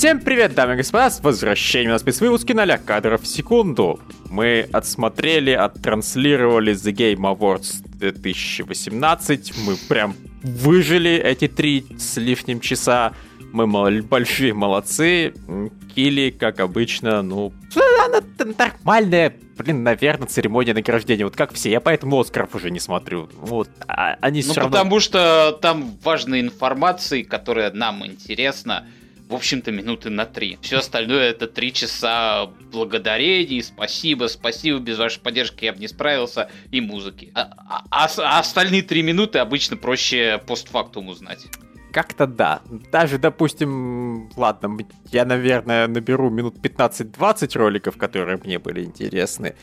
Всем привет, дамы и господа, с возвращением на спецвыпуске 0 кадров в секунду. Мы отсмотрели, оттранслировали The Game Awards 2018, мы прям выжили эти три с лишним часа. Мы мол- большие молодцы. Килли, как обычно, ну, она нормальная, блин, наверное, церемония награждения. Вот как все. Я поэтому Оскаров уже не смотрю. Вот, а, они Ну, все равно... потому что там важная информация, которая нам интересна, в общем-то, минуты на три. Все остальное это три часа благодарений, спасибо, спасибо, без вашей поддержки я бы не справился, и музыки. А, а- а а остальные три минуты обычно проще постфактум узнать. Как-то да. Даже, допустим, ладно, я, наверное, наберу минут 15-20 роликов, которые мне были интересны.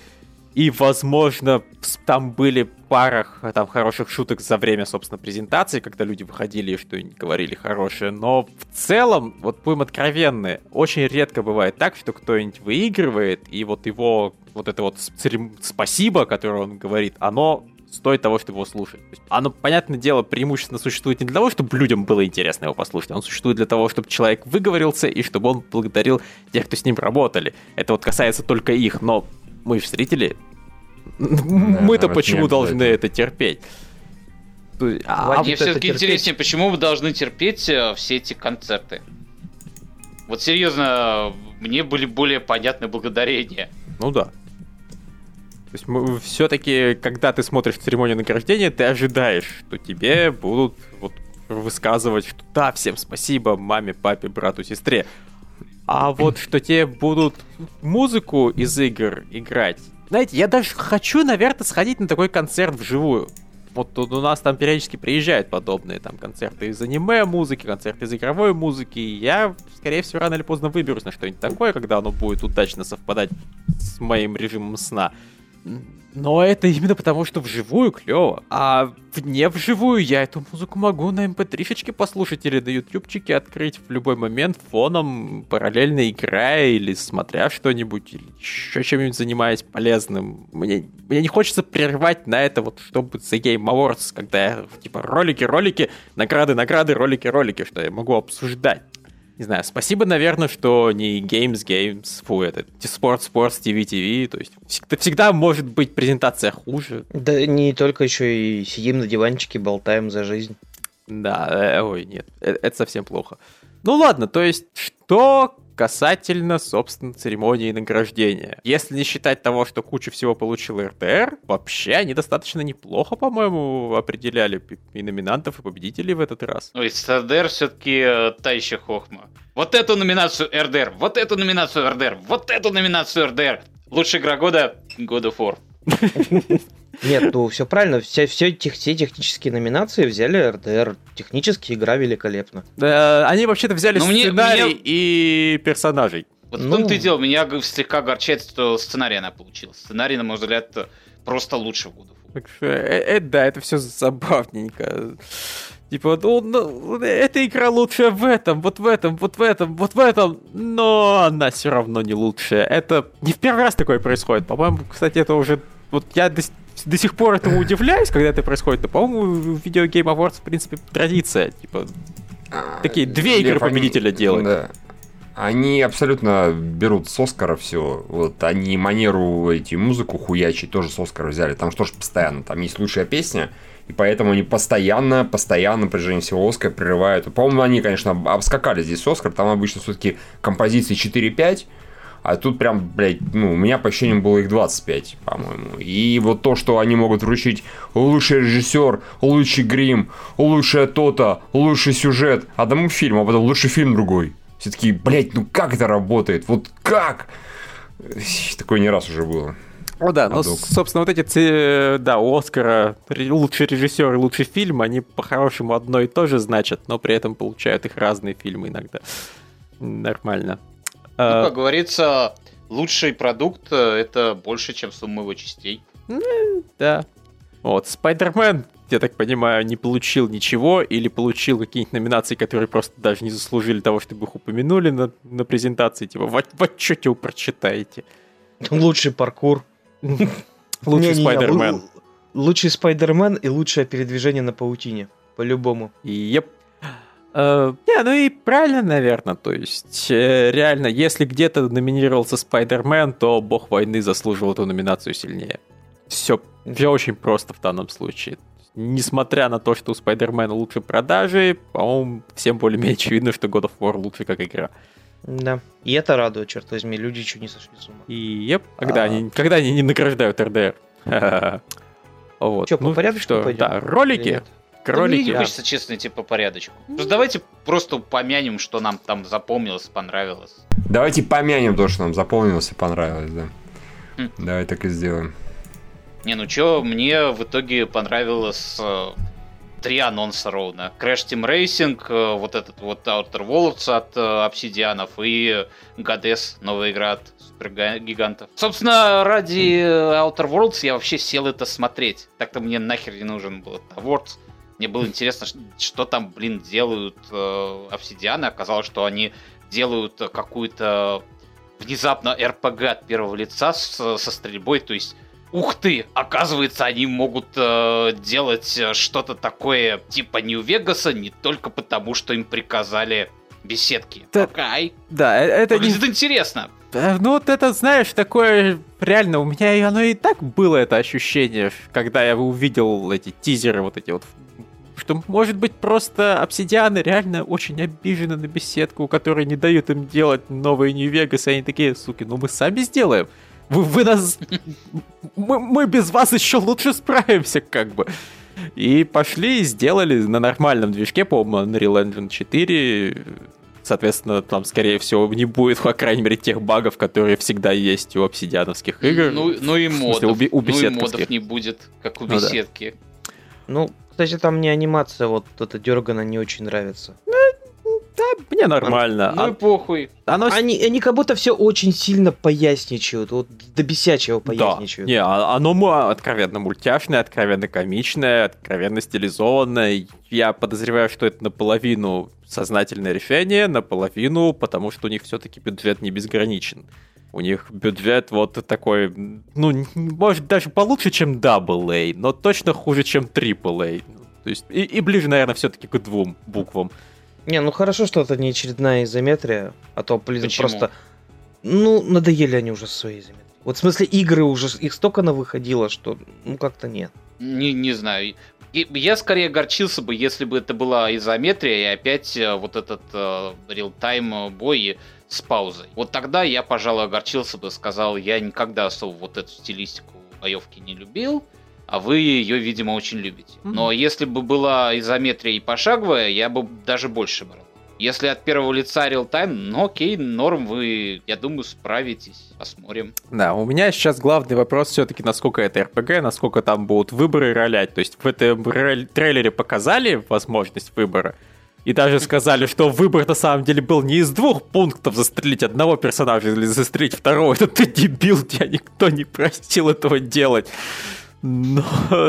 И, возможно, там были пара там хороших шуток за время, собственно, презентации, когда люди выходили и что-нибудь говорили хорошее. Но в целом, вот будем откровенны, очень редко бывает так, что кто-нибудь выигрывает, и вот его вот это вот церем- спасибо, которое он говорит, оно стоит того, чтобы его слушать. То есть Оно, понятное дело, преимущественно существует не для того, чтобы людям было интересно его послушать, оно существует для того, чтобы человек выговорился и чтобы он благодарил тех, кто с ним работали. Это вот касается только их, но мы зрители. Мы-то почему должны это терпеть? А- Мне все-таки интереснее, почему вы должны терпеть э, все эти концерты? Вот серьезно, мне были более понятны благодарения. Ну да. То есть все-таки, когда ты смотришь церемонию награждения, ты ожидаешь, что тебе будут вот высказывать, что да, всем спасибо, маме, папе, брату, сестре. А вот что тебе будут музыку из игр играть. Знаете, я даже хочу, наверное, сходить на такой концерт вживую. Вот тут у нас там периодически приезжают подобные там концерты из аниме музыки, концерты из игровой музыки. И я, скорее всего, рано или поздно выберусь на что-нибудь такое, когда оно будет удачно совпадать с моим режимом сна. Но это именно потому, что вживую клево. А вне вживую я эту музыку могу на mp3-шечке послушать или на ютубчике открыть в любой момент фоном, параллельно играя или смотря что-нибудь, или еще чем-нибудь занимаясь полезным. Мне, мне не хочется прервать на это вот, чтобы The Game Awards, когда я, типа, ролики, ролики, награды, награды, ролики, ролики, что я могу обсуждать. Не знаю, спасибо, наверное, что не Games, Games, фу, это Sports, Sports, TV, TV, то есть всегда, всегда может быть презентация хуже. Да не только еще и сидим на диванчике, болтаем за жизнь. Да, э, ой, нет, э, это совсем плохо. Ну ладно, то есть, что касательно, собственно, церемонии награждения. Если не считать того, что куча всего получил РТР, вообще они достаточно неплохо, по-моему, определяли и номинантов, и победителей в этот раз. Ой, СРДР все-таки та еще хохма. Вот эту номинацию РДР, вот эту номинацию РДР, вот эту номинацию РДР. Лучшая игра года God of War. Нет, ну все правильно, все, все, тех, все технические номинации взяли РДР. Технически игра великолепна. Э, они вообще-то взяли Ну, мне- сценарий меня- и персонажей. Вот Ну. в том-то и дело, меня слегка огорчает, что сценарий она получила. Сценарий, на мой взгляд, просто лучше в э, э, да, это все забавненько. Типа, ну, ну, эта игра лучшая в этом, вот в этом, вот в этом, вот в этом, но она все равно не лучшая. Это не в первый раз такое происходит. По-моему, кстати, это уже... Вот я до, до сих пор этому удивляюсь, когда это происходит, но, по-моему, в Video Game Awards, в принципе, традиция. Типа, такие две игры они- победителя делают. Да. Они абсолютно берут с Оскара все. Вот они манеру эти музыку хуячить тоже с Оскара взяли. Там что ж постоянно, там есть лучшая песня, и поэтому они постоянно, постоянно на протяжении всего Оскара прерывают. По-моему, они, конечно, об- обскакали здесь Оскар, там обычно все-таки композиции 4-5, а тут прям, блядь, ну, у меня по ощущениям было их 25, по-моему. И вот то, что они могут вручить лучший режиссер, лучший грим, лучшее то-то, лучший сюжет одному фильму, а потом лучший фильм другой. Все таки блядь, ну как это работает? Вот как? Такое не раз уже было. О, да, ну, собственно, вот эти, да, у Оскара лучший режиссер и лучший фильм, они по-хорошему одно и то же значат, но при этом получают их разные фильмы иногда. Нормально. Ну, А, как говорится, лучший продукт э, это больше, чем сумма его частей. Да. Вот, Спайдермен, я так понимаю, не получил ничего или получил какие-нибудь номинации, которые просто даже не заслужили того, чтобы их упомянули на, на презентации. Типа, в, в отчете вы прочитаете. Лучший паркур. Лучший Спайдермен. Лучший Спайдермен и лучшее передвижение на паутине. По-любому. Еп. Э, не, ну и правильно, наверное. То есть, э, реально, если где-то номинировался Спайдермен, то Бог войны заслуживал эту номинацию сильнее. Все, все очень просто в данном случае. Несмотря на то, что у Спайдермена лучше продажи, по-моему, всем более-менее очевидно, что God of War лучше как игра. Да. И это радует, черт возьми, люди чуть не сошли с ума. И еп, когда, они, когда они не награждают РДР. Вот. Чё, по Ну порядочку что, пойдем? Да, ролики. Да мне Кролики. не хочется, честно, идти по порядочку. Просто давайте просто упомянем, что нам там запомнилось, понравилось. Давайте помянем то, что нам запомнилось и понравилось, да. Хм. Давай так и сделаем. Не, ну чё, мне в итоге понравилось э, три анонса ровно. Crash Team Racing, э, вот этот вот Outer Worlds от э, обсидианов и Goddess, новая игра от супергигантов. Собственно, ради э, Outer Worlds я вообще сел это смотреть. Так-то мне нахер не нужен был этот Awards. Мне было интересно, что там, блин, делают э, обсидианы. Оказалось, что они делают какую-то внезапно РПГ от первого лица с- со стрельбой, то есть Ух ты! Оказывается, они могут э, делать что-то такое типа Нью-Вегаса не только потому, что им приказали беседки. Да. Окей. Да, э- это не... Интересно. Ну вот это, знаешь, такое... Реально, у меня оно и так было это ощущение, когда я увидел эти тизеры вот эти вот что, может быть, просто обсидианы реально очень обижены на беседку, которые не дают им делать новые Нью-Вегас, и они такие, суки, ну мы сами сделаем. Вы, вы нас... Мы, мы без вас еще лучше справимся, как бы. И пошли и сделали на нормальном движке, по-моему, Unreal Engine 4. Соответственно, там, скорее всего, не будет, по крайней мере, тех багов, которые всегда есть у обсидиановских игр. Ну, ну и В смысле, модов. у у ну и модов не будет, как у Ну да. беседки. Ну, кстати, там мне анимация вот эта дергана не очень нравится. Да, мне нормально. Ну и похуй. Оно Они, они как будто все очень сильно поясничают, вот до бесячего Да, поясничают. не, а- оно му- откровенно мультяшное, откровенно комичное, откровенно стилизованное. Я подозреваю, что это наполовину сознательное решение, наполовину потому, что у них все-таки бюджет не безграничен. У них бюджет вот такой, ну, может даже получше, чем AA, но точно хуже, чем AAA. То есть, и, и ближе, наверное, все-таки к двум буквам. Не, ну хорошо, что это не очередная изометрия, а то, блин, Почему? просто... Ну, надоели они уже со своей изометрией. Вот в смысле игры уже, их столько навыходило, что ну как-то нет. Не, не знаю. И я скорее огорчился бы, если бы это была изометрия и опять э, вот этот э, реал-тайм бой с паузой. Вот тогда я, пожалуй, огорчился бы, сказал, я никогда особо вот эту стилистику боевки не любил, а вы ее, видимо, очень любите. Но если бы была изометрия и пошаговая, я бы даже больше брал. Если от первого лица реал-тайм, ну окей, норм, вы, я думаю, справитесь. Посмотрим. Да, у меня сейчас главный вопрос все-таки, насколько это РПГ, насколько там будут выборы ролять. То есть в этом трейлере показали возможность выбора, и даже сказали, что выбор на самом деле был не из двух пунктов застрелить одного персонажа или застрелить второго. Это ты дебил, тебя никто не просил этого делать. Но,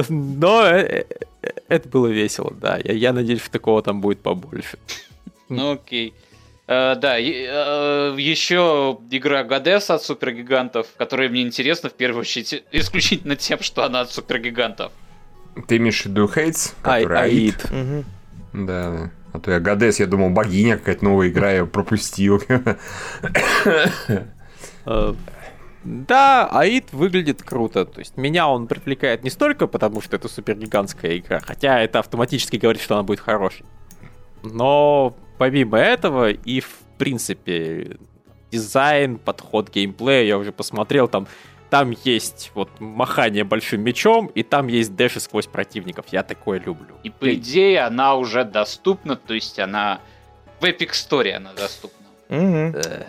но э, э, это было весело, да. Я, я надеюсь, что такого там будет побольше. Ну окей. Э, да, э, еще игра Гадес от супергигантов, которая мне интересна в первую очередь исключительно тем, что она от супергигантов. Ты имеешь в виду Хейтс? Аид? Мгм. Да, да. А то я Гадес, я думал, богиня какая-то новая игра, я пропустил. Э, Да, Аид выглядит круто. То есть меня он привлекает не столько потому, что это супергигантская игра, хотя это автоматически говорит, что она будет хорошей. Но помимо этого и в принципе дизайн, подход геймплея, я уже посмотрел, там, там есть вот махание большим мечом, и там есть дэши сквозь противников. Я такое люблю. И по идее она уже доступна, то есть она в Epic Store она доступна. Э,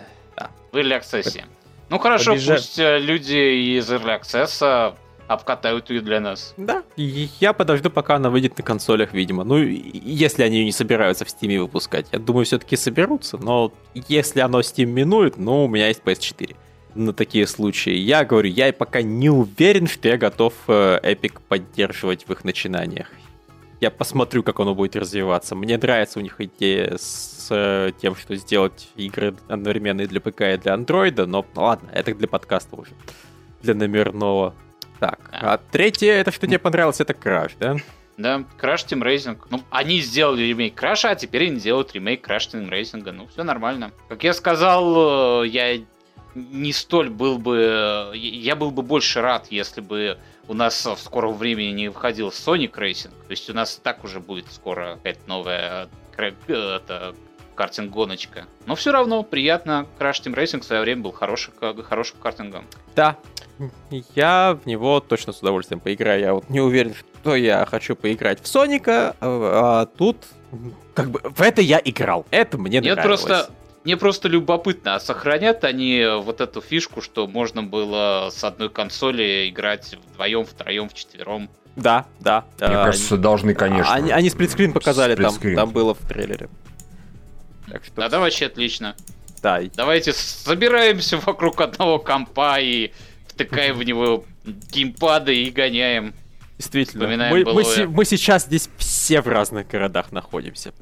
В Early Access. Ну хорошо, пусть э, люди из Early Access обкатают ее для нас. Да, и я подожду, пока она выйдет на консолях, видимо. Ну, если они ее не собираются в Стиме выпускать. Я думаю, все-таки соберутся, но если оно Steam минует, ну, у меня есть PS4 на такие случаи. Я говорю, я пока не уверен, что я готов э, Epic поддерживать в их начинаниях. Я посмотрю, как оно будет развиваться. Мне нравится у них идея с э, тем, что сделать игры одновременно и для ПК, и для андроида, но ладно, это для подкаста уже. Для номерного. Так, а третье, это что тебе понравилось, это Краш, да? Да, Crash Team Racing. Ну, они сделали ремейк Краша, а теперь они делают ремейк Crash Team Racing. Ну, все нормально. Как я сказал, э, я не столь был бы... Я был бы больше рад, если бы у нас в скором времени не выходил Sonic Racing. То есть у нас так уже будет скоро какая-то новая кра- э, это, картинг-гоночка. Но все равно приятно. Crash Team Racing в свое время был хороший, ка- хорошим картингом. Да, я в него точно с удовольствием поиграю. Я вот не уверен, что я хочу поиграть в Соника, а, а тут как бы в это я играл. Это мне Нет, нравилось. просто мне просто любопытно, а сохранят они вот эту фишку, что можно было с одной консоли играть вдвоем, втроем, вчетвером? Да, да. Мне а, кажется, должны, конечно. Они, они сплитскрин показали, там, Сплитскрин. там было в трейлере. Так что, Тогда вообще отлично. да, Давайте собираемся вокруг одного компа и втыкаем в него геймпады и гоняем. действительно. Вспоминаем Мы, мы, мы сейчас здесь все в разных городах находимся.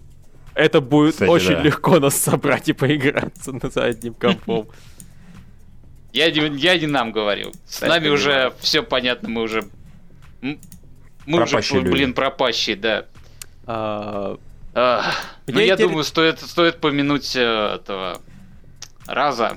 Это будет Кстати, очень да. легко нас собрать и поиграться на- за одним компом. Я не, я не нам говорю. С нами уже понимаю. все понятно, мы уже... Мы Пропащие уже, блин, люди. пропащие, да. А, Ах, ну, я интерес- думаю, стоит, стоит помянуть э, этого раза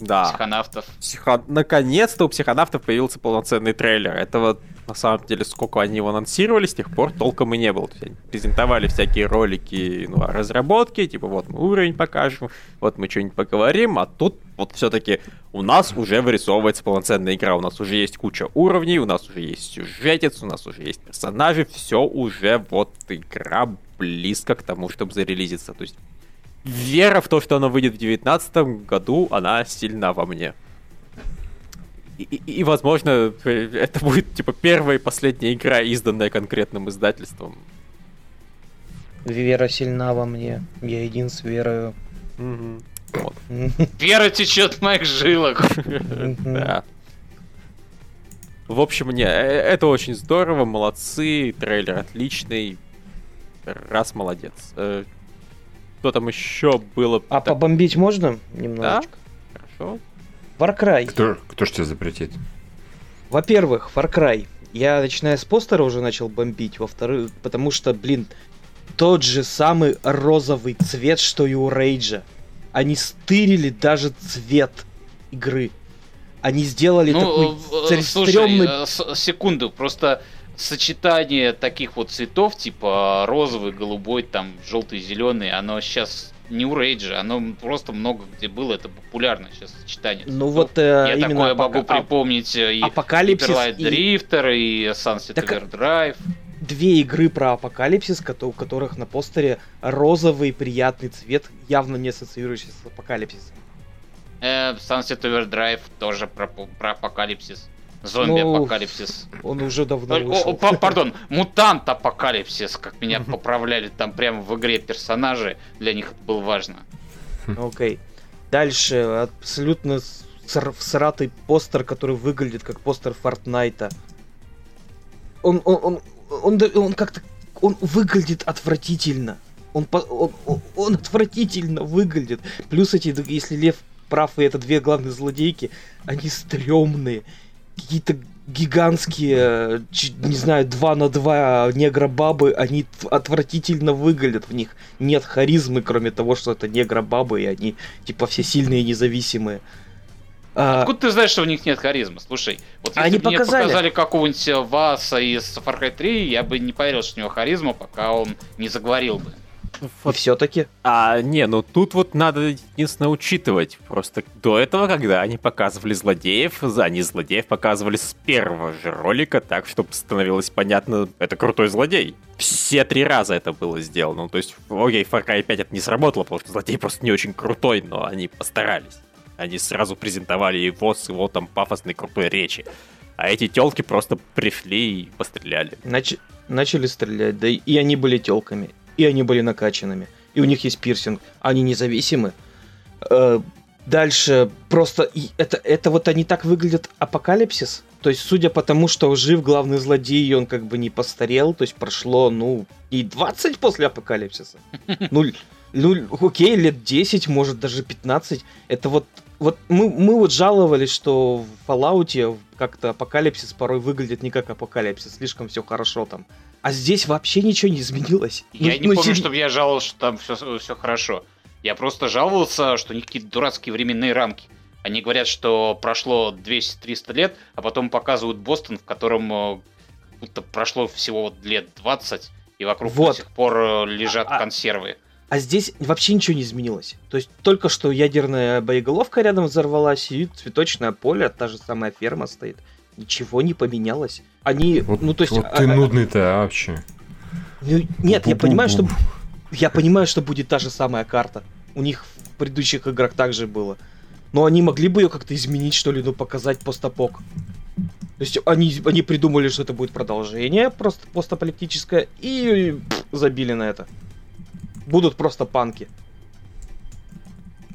Да. психонавтов. Психо- Наконец-то у психонавтов появился полноценный трейлер. Этого, на самом деле, сколько они его анонсировали, с тех пор толком и не было. То есть они презентовали всякие ролики ну, о разработке, типа вот мы уровень покажем, вот мы что-нибудь поговорим, а тут вот все-таки у нас уже вырисовывается полноценная игра, у нас уже есть куча уровней, у нас уже есть сюжетец, у нас уже есть персонажи, все уже вот игра близко к тому, чтобы зарелизиться. То есть вера в то, что она выйдет в 2019 году, она сильна во мне. И, и- и, возможно, э, это будет типа первая и последняя игра, изданная конкретным издательством. Вера сильна во мне. Я един с верою. Мгм. Вот. Вера течет в моих жилах. Да. В общем, не, э, это очень здорово, молодцы, трейлер отличный. Раз молодец. Э, Что там еще было? А побомбить можно немножечко? Хорошо. Far Cry. Кто, кто ж тебе запретит? Во-первых, Far Cry. Я, начиная с постера, уже начал бомбить. Во-вторых, потому что, блин, тот же самый розовый цвет, что и у Рейджа. Они стырили даже цвет игры. Они сделали Ну, такой э, царь- слушай, стрёмный- э, секунду, просто сочетание таких вот цветов, типа розовый, голубой, там, желтый, зеленый, оно сейчас у Рейджа, оно просто много где было, это популярно сейчас сочетание. Ну цветов. вот э, Я именно такое могу апока- а- припомнить э, и Апокалипсис Hyper Light и Drifter, и Sunset Так, Overdrive. две игры про апокалипсис, у которых на постере розовый приятный цвет, явно не ассоциирующийся с апокалипсисом. Э, Sunset Overdrive тоже про, про апокалипсис. Ну, Зомби-апокалипсис. Он уже давно О, о, вышел. па- Пардон, мутант апокалипсис, как меня поправляли там прямо в игре персонажи, для них это было важно. Окей. Дальше абсолютно всратый постер, который выглядит как постер Фортнайта. Он, он, он, он, да- он как-то, он выглядит отвратительно. Он, он, он- он отвратительно выглядит. Плюс эти, если Лев прав, и это две главные злодейки, они стрёмные. Какие-то гигантские, не знаю, 2 на 2 негробабы, они отвратительно выглядят в них. Нет харизмы, кроме того, что это негробабы, и они типа все сильные и независимые. А, Откуда ты знаешь, что у них нет харизмы? Слушай, вот если Они бы мне показали. показали какого-нибудь Васа из Far Cry 3, я бы не поверил, что у него харизма, пока он не заговорил бы. И все-таки. А, не, ну тут вот надо единственное учитывать. Просто до этого, когда они показывали злодеев, за они злодеев показывали с первого же ролика, так, чтобы становилось понятно, это крутой злодей. Все три раза это было сделано. Ну, то есть, окей, Far Cry 5 это не сработало, потому что злодей просто не очень крутой, но они постарались. Они сразу презентовали его с его там пафосной крутой речи. А эти телки просто пришли и постреляли. Нач- начали стрелять, да и они были телками, и они были накачанными, и у них есть пирсинг, они независимы. Э, дальше просто это, это вот они так выглядят апокалипсис. То есть, судя по тому, что жив главный злодей, и он как бы не постарел, то есть прошло, ну, и 20 после апокалипсиса. Ну, ну, окей, лет 10, может даже 15. Это вот вот мы, мы вот жаловались, что в Fallout как-то апокалипсис порой выглядит не как апокалипсис, слишком все хорошо там. А здесь вообще ничего не изменилось. Я Ну- не ну, помню, сер- чтобы я жаловался, что там все, все хорошо. Я просто жаловался, что у них какие-то дурацкие временные рамки. Они говорят, что прошло 200-300 лет, а потом показывают Бостон, в котором э, будто прошло всего лет 20, и вокруг Вот. до сих пор э, лежат А- консервы. А здесь вообще ничего не изменилось. То есть только что ядерная боеголовка рядом взорвалась, и цветочное поле, та же самая ферма стоит. Ничего не поменялось. Они, Вот, ну то есть... вот а- ты а- нудный-то а, вообще. ну, нет, я понимаю, что... Бу-бу-бу. Я понимаю, что будет та же самая карта. У них в предыдущих играх также было. Но они могли бы ее как-то изменить, что ли, ну, показать постапок. То есть они, они придумали, что это будет продолжение просто постапокалиптическое, и пф, забили на это. Будут просто панки.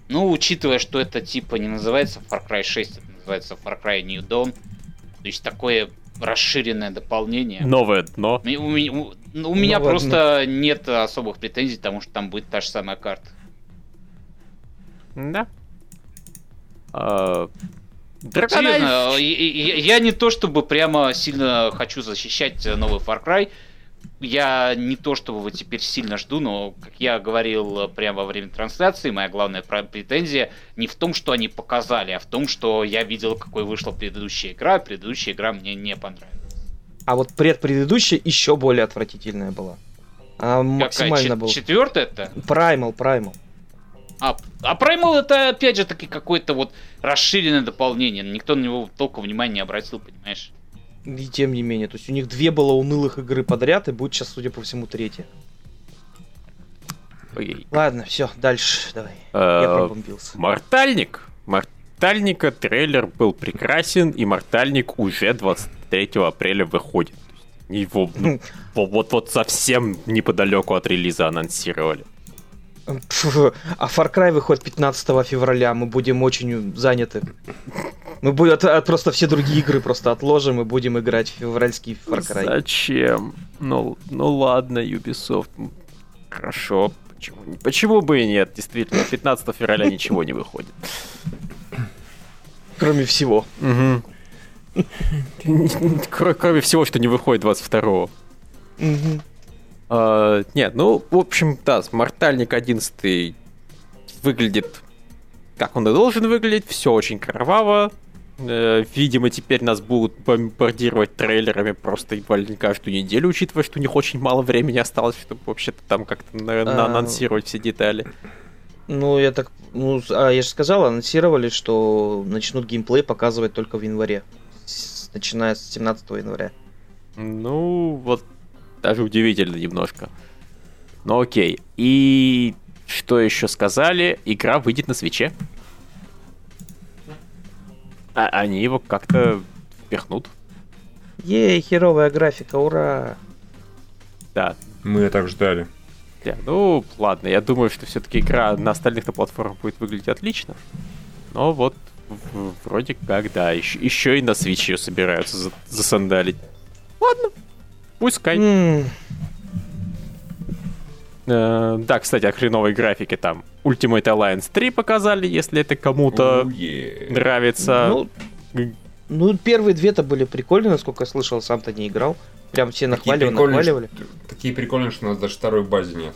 Ну, учитывая, что это типа не называется Far Cry 6, это называется Far Cry New Dawn, то есть такое расширенное дополнение. Новое дно. У, у меня- у- ну, у меня ладно. просто нет особых претензий, потому что там будет та же самая карта. Да. А, Dragon Серьезно, я, я- я не то чтобы прямо сильно хочу защищать новый Far Cry. Я не то чтобы теперь сильно жду, но, как я говорил э, прямо во время трансляции, моя главная претензия не в том, что они показали, а в том, что я видел, какой вышла предыдущая игра, а предыдущая игра мне не понравилась. А вот предпредыдущая еще более отвратительная была. Она максимально Какая, была. чет- четвертая это? Primal, Primal. А, а Primal это опять же таки какое-то вот расширенное дополнение. Никто на него толком внимания не обратил, понимаешь? И тем не менее, то есть у них две было унылых игры подряд, и будет сейчас, судя по всему, третья. Окей. Ладно, все, дальше, давай. Я Э, пробомбился. Мортальник. Мортальника трейлер был прекрасен, и Мортальник уже 23 апреля выходит. Его ну, во- вот вот совсем неподалеку от релиза анонсировали. А Far Cry выходит 15 февраля, мы будем очень заняты. Мы будем от- от- просто все другие игры просто отложим и будем играть в февральский Far Cry. Зачем? Ну, ну ладно, Ubisoft. Хорошо. Почему, почему бы и нет? Действительно, 15 февраля ничего не выходит. Кроме всего. Кро- Кроме всего, что не выходит 22 Мгм. А, нет, ну, в общем, да, Мортальник 11 выглядит как он и должен выглядеть, все очень кроваво. Э, Видимо, теперь нас будут бомбардировать трейлерами просто едва ли не каждую неделю, учитывая, что у них очень мало времени осталось, чтобы вообще-то там как-то на- А. анонсировать все детали. Ну, я так... Ну, а я же сказал, анонсировали, что начнут геймплей показывать только в январе. С- начиная с 17 января. Ну, вот даже удивительно немножко. Ну окей. И что еще сказали? Игра выйдет на свече. А они его как-то впихнут. Ей, херовая графика, ура! Да. Мы так ждали. Да, Ну, ладно, я думаю, что все-таки игра на остальных платформах будет выглядеть отлично. Но вот вроде как, да, еще, еще и на Switch ее собираются за- засандалить. Ладно, пускай. М, Э, да, кстати, о хреновой графике там. Ultimate Alliance 3 показали, если это кому-то Oh, yeah. нравится. Ну, ну, первые две-то были прикольные, насколько я слышал, сам-то не играл. Прям все нахваливали, нахваливали. что- Такие прикольные, что у нас даже второй базе нет.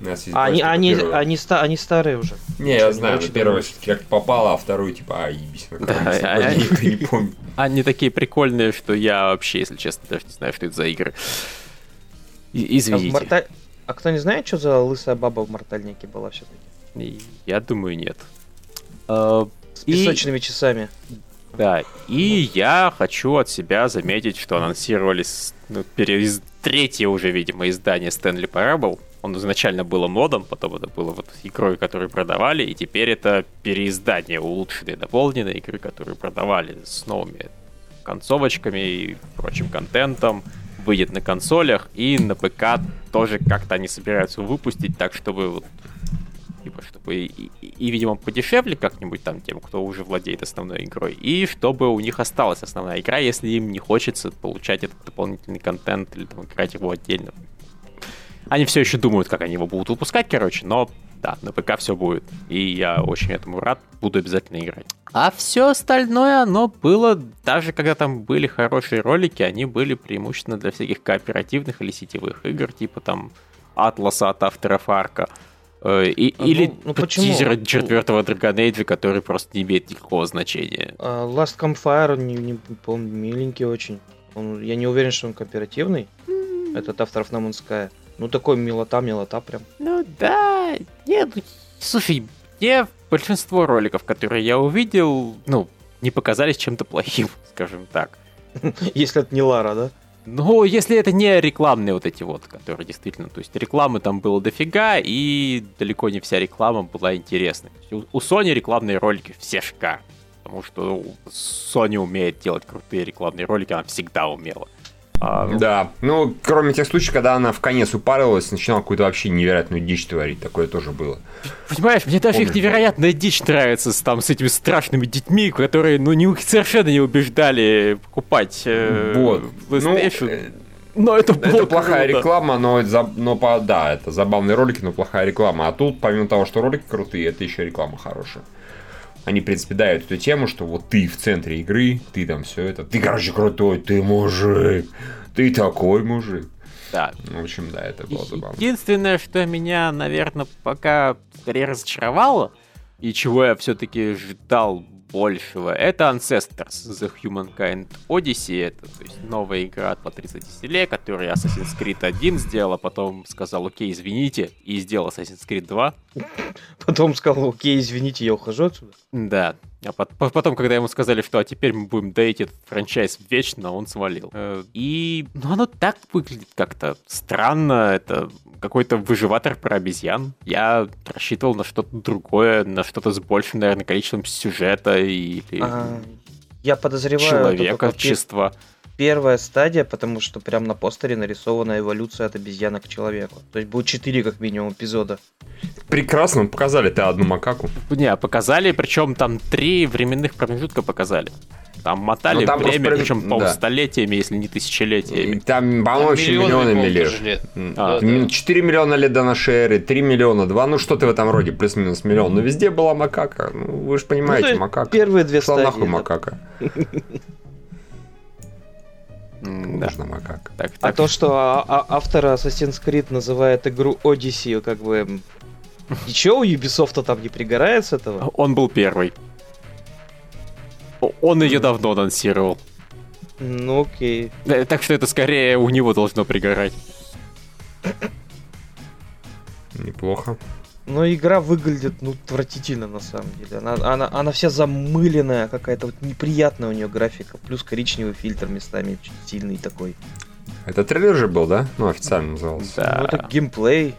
У нас есть А они, они, они, ста- они старые уже. Не, я знаю, первая давно. все-таки как попала, а вторую типа, а, ебись, на Да, а- а- никто не помнит. Они такие прикольные, что я вообще, если честно, даже не знаю, что это за игры. А, Извините. Морта- а кто не знает, что за лысая баба в Мортальнике была все-таки? Я думаю, нет. Э, С И- песочными часами. Да, и я хочу от себя заметить, что анонсировали с- ну, переиз- третье уже, видимо, издание Stanley Parable. Он изначально было модом, потом это было вот игрой, которую продавали, и теперь это переиздание улучшенной, дополненной игры, которую продавали с новыми концовочками и прочим контентом. Выйдет на консолях, и на ПК тоже как-то они собираются выпустить, так чтобы вот типа, чтобы и, и- и, видимо, подешевле как-нибудь там тем, кто уже владеет основной игрой, и чтобы у них осталась основная игра, если им не хочется получать этот дополнительный контент или там играть его отдельно. Они все еще думают, как они его будут выпускать, короче, но да, на ПК все будет. И я очень этому рад, буду обязательно играть. А все остальное, оно было, даже когда там были хорошие ролики, они были преимущественно для всяких кооперативных или сетевых игр, типа там Атласа от авторов Арка. Э, и, А, или ну, ну почему? тизера четвертого Dragon Age, который просто не имеет никакого значения. А, Last Campfire, не, не помню, миленький очень. Он, я не уверен, что он кооперативный. Этот авторов Man's Sky. Ну, такой милота, милота прям. Ну да, нет, ну, слушай, мне большинство роликов, которые я увидел, ну, не показались чем-то плохим, скажем так. Если это не Лара, да? Ну, если это не рекламные вот эти вот, которые действительно, то есть рекламы там было дофига, и далеко не вся реклама была интересной. У у Sony рекламные ролики все шикарные, потому что ну, Sony умеет делать крутые рекламные ролики, она всегда умела. А, Да, ну, кроме тех случаев, когда она в конец упарилась, начинала какую-то вообще невероятную дичь творить, такое тоже было. Понимаешь, мне даже их невероятная дичь нравится с, там, с этими страшными детьми, которые, ну, не, совершенно не убеждали покупать э, Вот. Ну, PlayStation. э, но это Это плохая круто. реклама, но, это но по- да, это забавные ролики, но плохая реклама. А тут, помимо того, что ролики крутые, это еще реклама хорошая. Они, в принципе, дают эту тему, что вот ты в центре игры, ты там все это, ты, короче, крутой, ты мужик, ты такой мужик. Да. В общем, да, это было забавно. Единственное, что меня, наверное, пока скорее разочаровало, и чего я все-таки ждал большего, это Ancestors The Humankind Odyssey. Это то есть, новая игра по 30 селе, которую Assassin's Creed 1 сделал, а потом сказал, окей, извините, и сделал Assassin's Creed 2. Потом сказал, окей, извините, я ухожу отсюда. Да. А пот- по- потом, когда ему сказали, что а теперь мы будем доить этот франчайз вечно, он свалил. Э, И ну, оно так выглядит как-то странно. Это какой-то выживатор про обезьян. Я рассчитывал на что-то другое, на что-то с большим, наверное, количеством сюжета или А, я подозреваю, это только пе- человекочества. Первая стадия, потому что прям на постере нарисована эволюция от обезьяна к человеку. То есть будет 4 как минимум эпизода. Прекрасно показали-то одну макаку. Не, показали, причем там три временных промежутка показали. Там мотали Ну, там время, просто причем, по да. столетиями, если не тысячелетиями. И Там, по-моему, миллионами, миллионами лет. лет. А. Да, да. 4 миллиона лет до нашей эры, 3 миллиона, 2, ну что-то в этом роде, плюс-минус миллион. Но везде была макака. Ну, вы же понимаете, Ну, макака. Первые две Шла стадии. нахуй да. макака. Да. Нужна макака. Так, А так, то, что а- а- автор Assassin's Creed называет игру Odyssey, как бы... Ничего у Ubisoft там не пригорает с этого? Он был первый. Он ее давно анонсировал. Ну окей. Так что это скорее у него должно пригорать. Неплохо. Но игра выглядит, ну, отвратительно на самом деле. Она, она, она вся замыленная, какая-то вот неприятная у нее графика. Плюс коричневый фильтр местами очень сильный такой. Это трейлер же был, да? Ну, официально назывался. Да. Ну, это геймплей.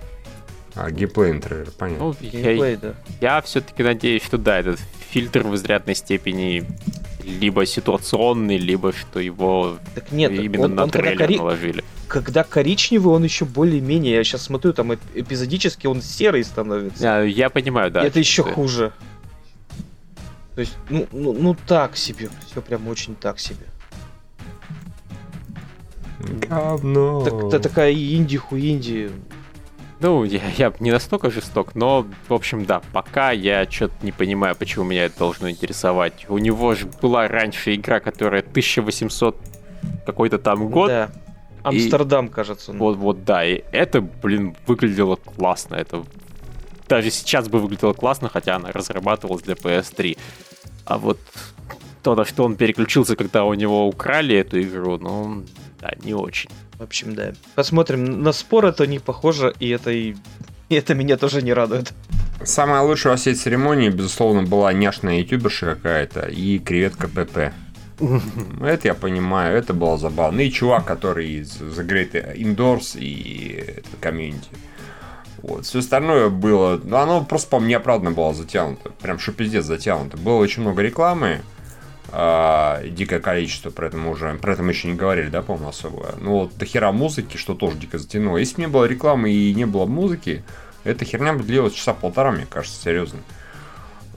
А, геймплей трейлер, понятно. Ну, я, Геймплей, да. я все-таки надеюсь, что да, этот фильтр в изрядной степени либо ситуационный, либо что его Так нет, именно он, на он когда, трейлер кори- наложили. когда коричневый, он еще более-менее. Я сейчас смотрю, там эп- эпизодически он серый становится. А, я понимаю, да. И это еще что- хуже. То есть, ну, ну, ну так себе. Все прям очень так себе. Говно. Так, это такая инди-хуинди. Ну, я, я не настолько жесток, но, в общем, да, пока я что-то не понимаю, почему меня это должно интересовать. У него же была раньше игра, которая 1800 какой-то там год. Да. Амстердам, кажется. ну. Вот, вот, да, и это, блин, выглядело классно. Это даже сейчас бы выглядело классно, хотя она разрабатывалась для PS3. А вот то, на что он переключился, когда у него украли эту игру, ну, да, не очень. В общем, да. Посмотрим. На спор это не похоже, и это и... и это меня тоже не радует. Самая лучшая во всей церемонии, безусловно, была няшная ютуберша какая-то и креветка ПП. Это я понимаю, это было забавно. И чувак, который из The Great Indoors и комьюнити. Вот. Все остальное было... Ну, оно просто, по-моему, неоправданно было затянуто. Прям шипиздец затянуто. Было очень много рекламы. А, дикое количество, про это мы уже... Про это мы еще не говорили, да, по-моему, особо. Ну, вот до хера музыки, что тоже дико затянуло. Если бы не было рекламы и не было музыки, эта херня бы длилась часа полтора, мне кажется, серьезно.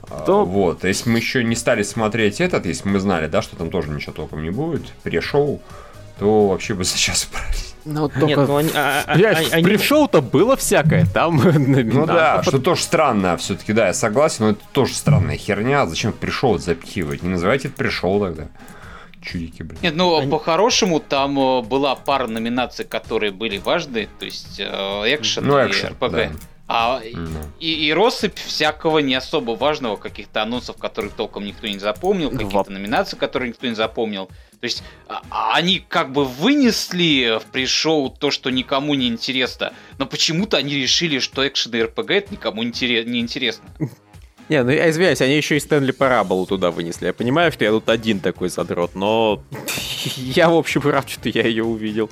А, То- Вот, если мы еще не стали смотреть этот, если мы знали, да, что там тоже ничего толком не будет, пре-шоу, то вообще бы за час убрались. Ну, Нет, ну они... а- а- а- они- Пришел-то было всякое, там Ну да, что тоже странно все-таки, да, я согласен, но это тоже странная херня. Зачем пришел запихивать? Не называйте это пришел тогда. Чудики, блин. Нет, ну Они- по-хорошему там э, была пара номинаций, которые были важны, то есть э, экшен Ну, и экшен, РПГ. да. А Ну. и, и россыпь всякого не особо важного, каких-то анонсов, которых толком никто не запомнил, Два. каких-то номинаций, которые никто не запомнил. То есть а- а они как бы вынесли в пришел то, что никому не интересно, но почему-то они решили, что экшен и РПГ это никому не интересно. Не, ну я извиняюсь, они еще и Стэнли Параболу туда вынесли. Я понимаю, что я тут один такой задрот, но я, в общем, рад, что я ее увидел.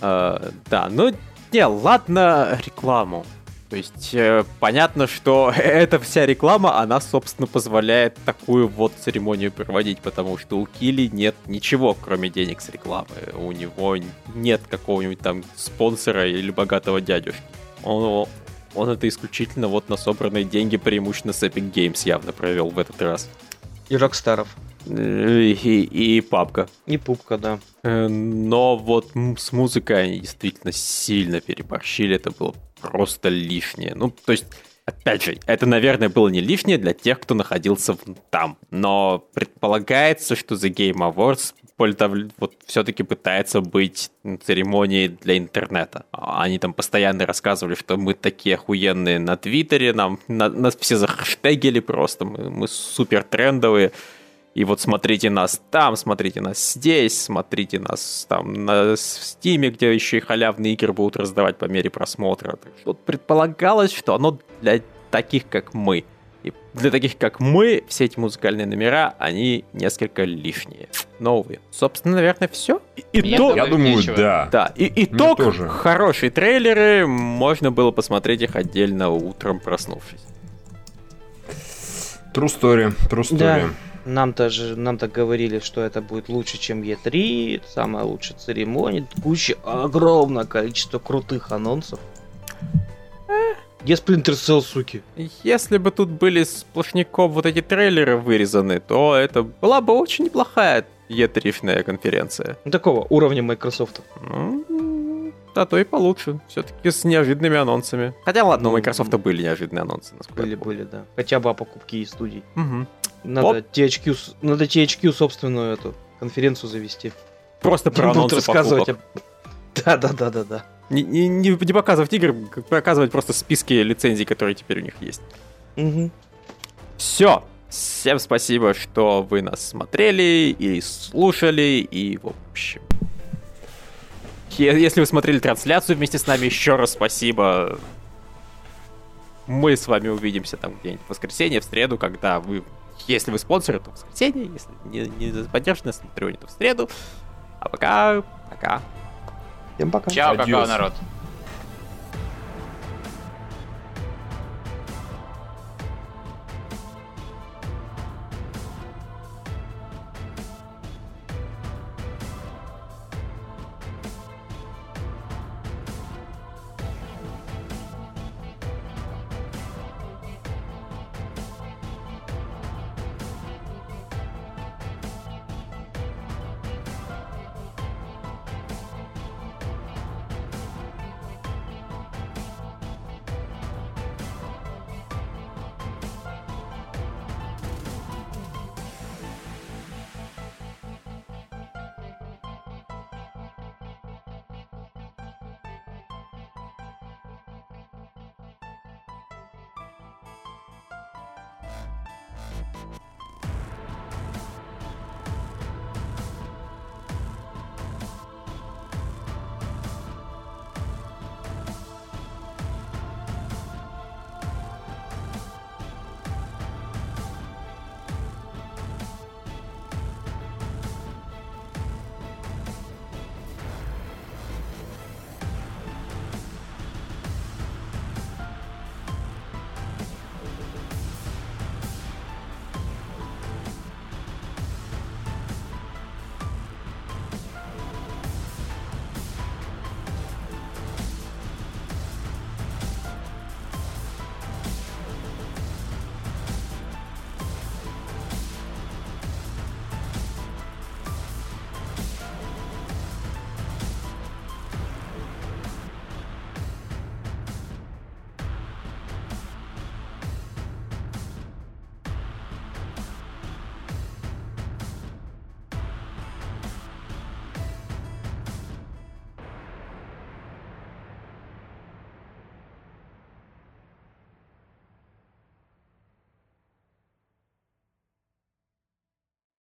А, да, ну, не, ладно, рекламу. То есть, э, понятно, что эта вся реклама, она, собственно, позволяет такую вот церемонию проводить, потому что у Килли нет ничего, кроме денег с рекламы. У него нет какого-нибудь там спонсора или богатого дядюшки. Он, он это исключительно вот на собранные деньги преимущественно с Epic Games явно провел в этот раз. И Rockstar ов. Э, И, и папка. И Пупка, да. Э, Но вот с музыкой они действительно сильно переборщили, это было просто лишнее. Ну, то есть, опять же, это, наверное, было не лишнее для тех, кто находился там. Но предполагается, что The Game Awards вот все-таки пытается быть церемонией для интернета. Они там постоянно рассказывали, что мы такие охуенные на Твиттере, нам на- нас все захэштегили просто, мы, мы супер трендовые. И вот смотрите нас там, смотрите нас здесь, смотрите нас там на в Стиме, где еще и халявные игры будут раздавать по мере просмотра. Вот предполагалось, что оно для таких, как мы. И для таких, как мы, все эти музыкальные номера, они несколько лишние. Новые. Собственно, наверное, все. Я Итог, Я думаю, нечего. да. да, и итог, тоже. хорошие трейлеры, можно было посмотреть их отдельно утром проснувшись. True story, true story. Да. Нам-то же, нам-то говорили, что это будет лучше, чем Е3, самая лучшая церемония, куча, огромное количество крутых анонсов. Где Splinter Cell, суки? Если бы тут были сплошняком вот эти трейлеры вырезаны, то это была бы очень неплохая E3-шная конференция. Такого уровня Microsoft. Ну, Да, то и получше. Все-таки с неожиданными анонсами. Хотя ладно, у Ну, Microsoft были неожиданные анонсы. насколько я Были, помню. были, да. Хотя бы о покупке и студий. Мгм. Надо Вот. THQ, надо THQ собственную эту конференцию завести. Просто про анонсы рассказывать покупок. Да, да, да, да, да. Не, не- не- показывать игры, как показывать просто списки лицензий, которые теперь у них есть. Мгм. Все. Всем спасибо, что вы нас смотрели и слушали, и в общем... Если вы смотрели трансляцию вместе с нами, еще раз спасибо. Мы с вами увидимся там где-нибудь в воскресенье, в среду, когда вы... Если вы спонсоры, то в воскресенье, если не, не поддержите нас на Патреоне, то в среду. А пока... Пока. Всем пока. Чао, Адьос. какао, народ.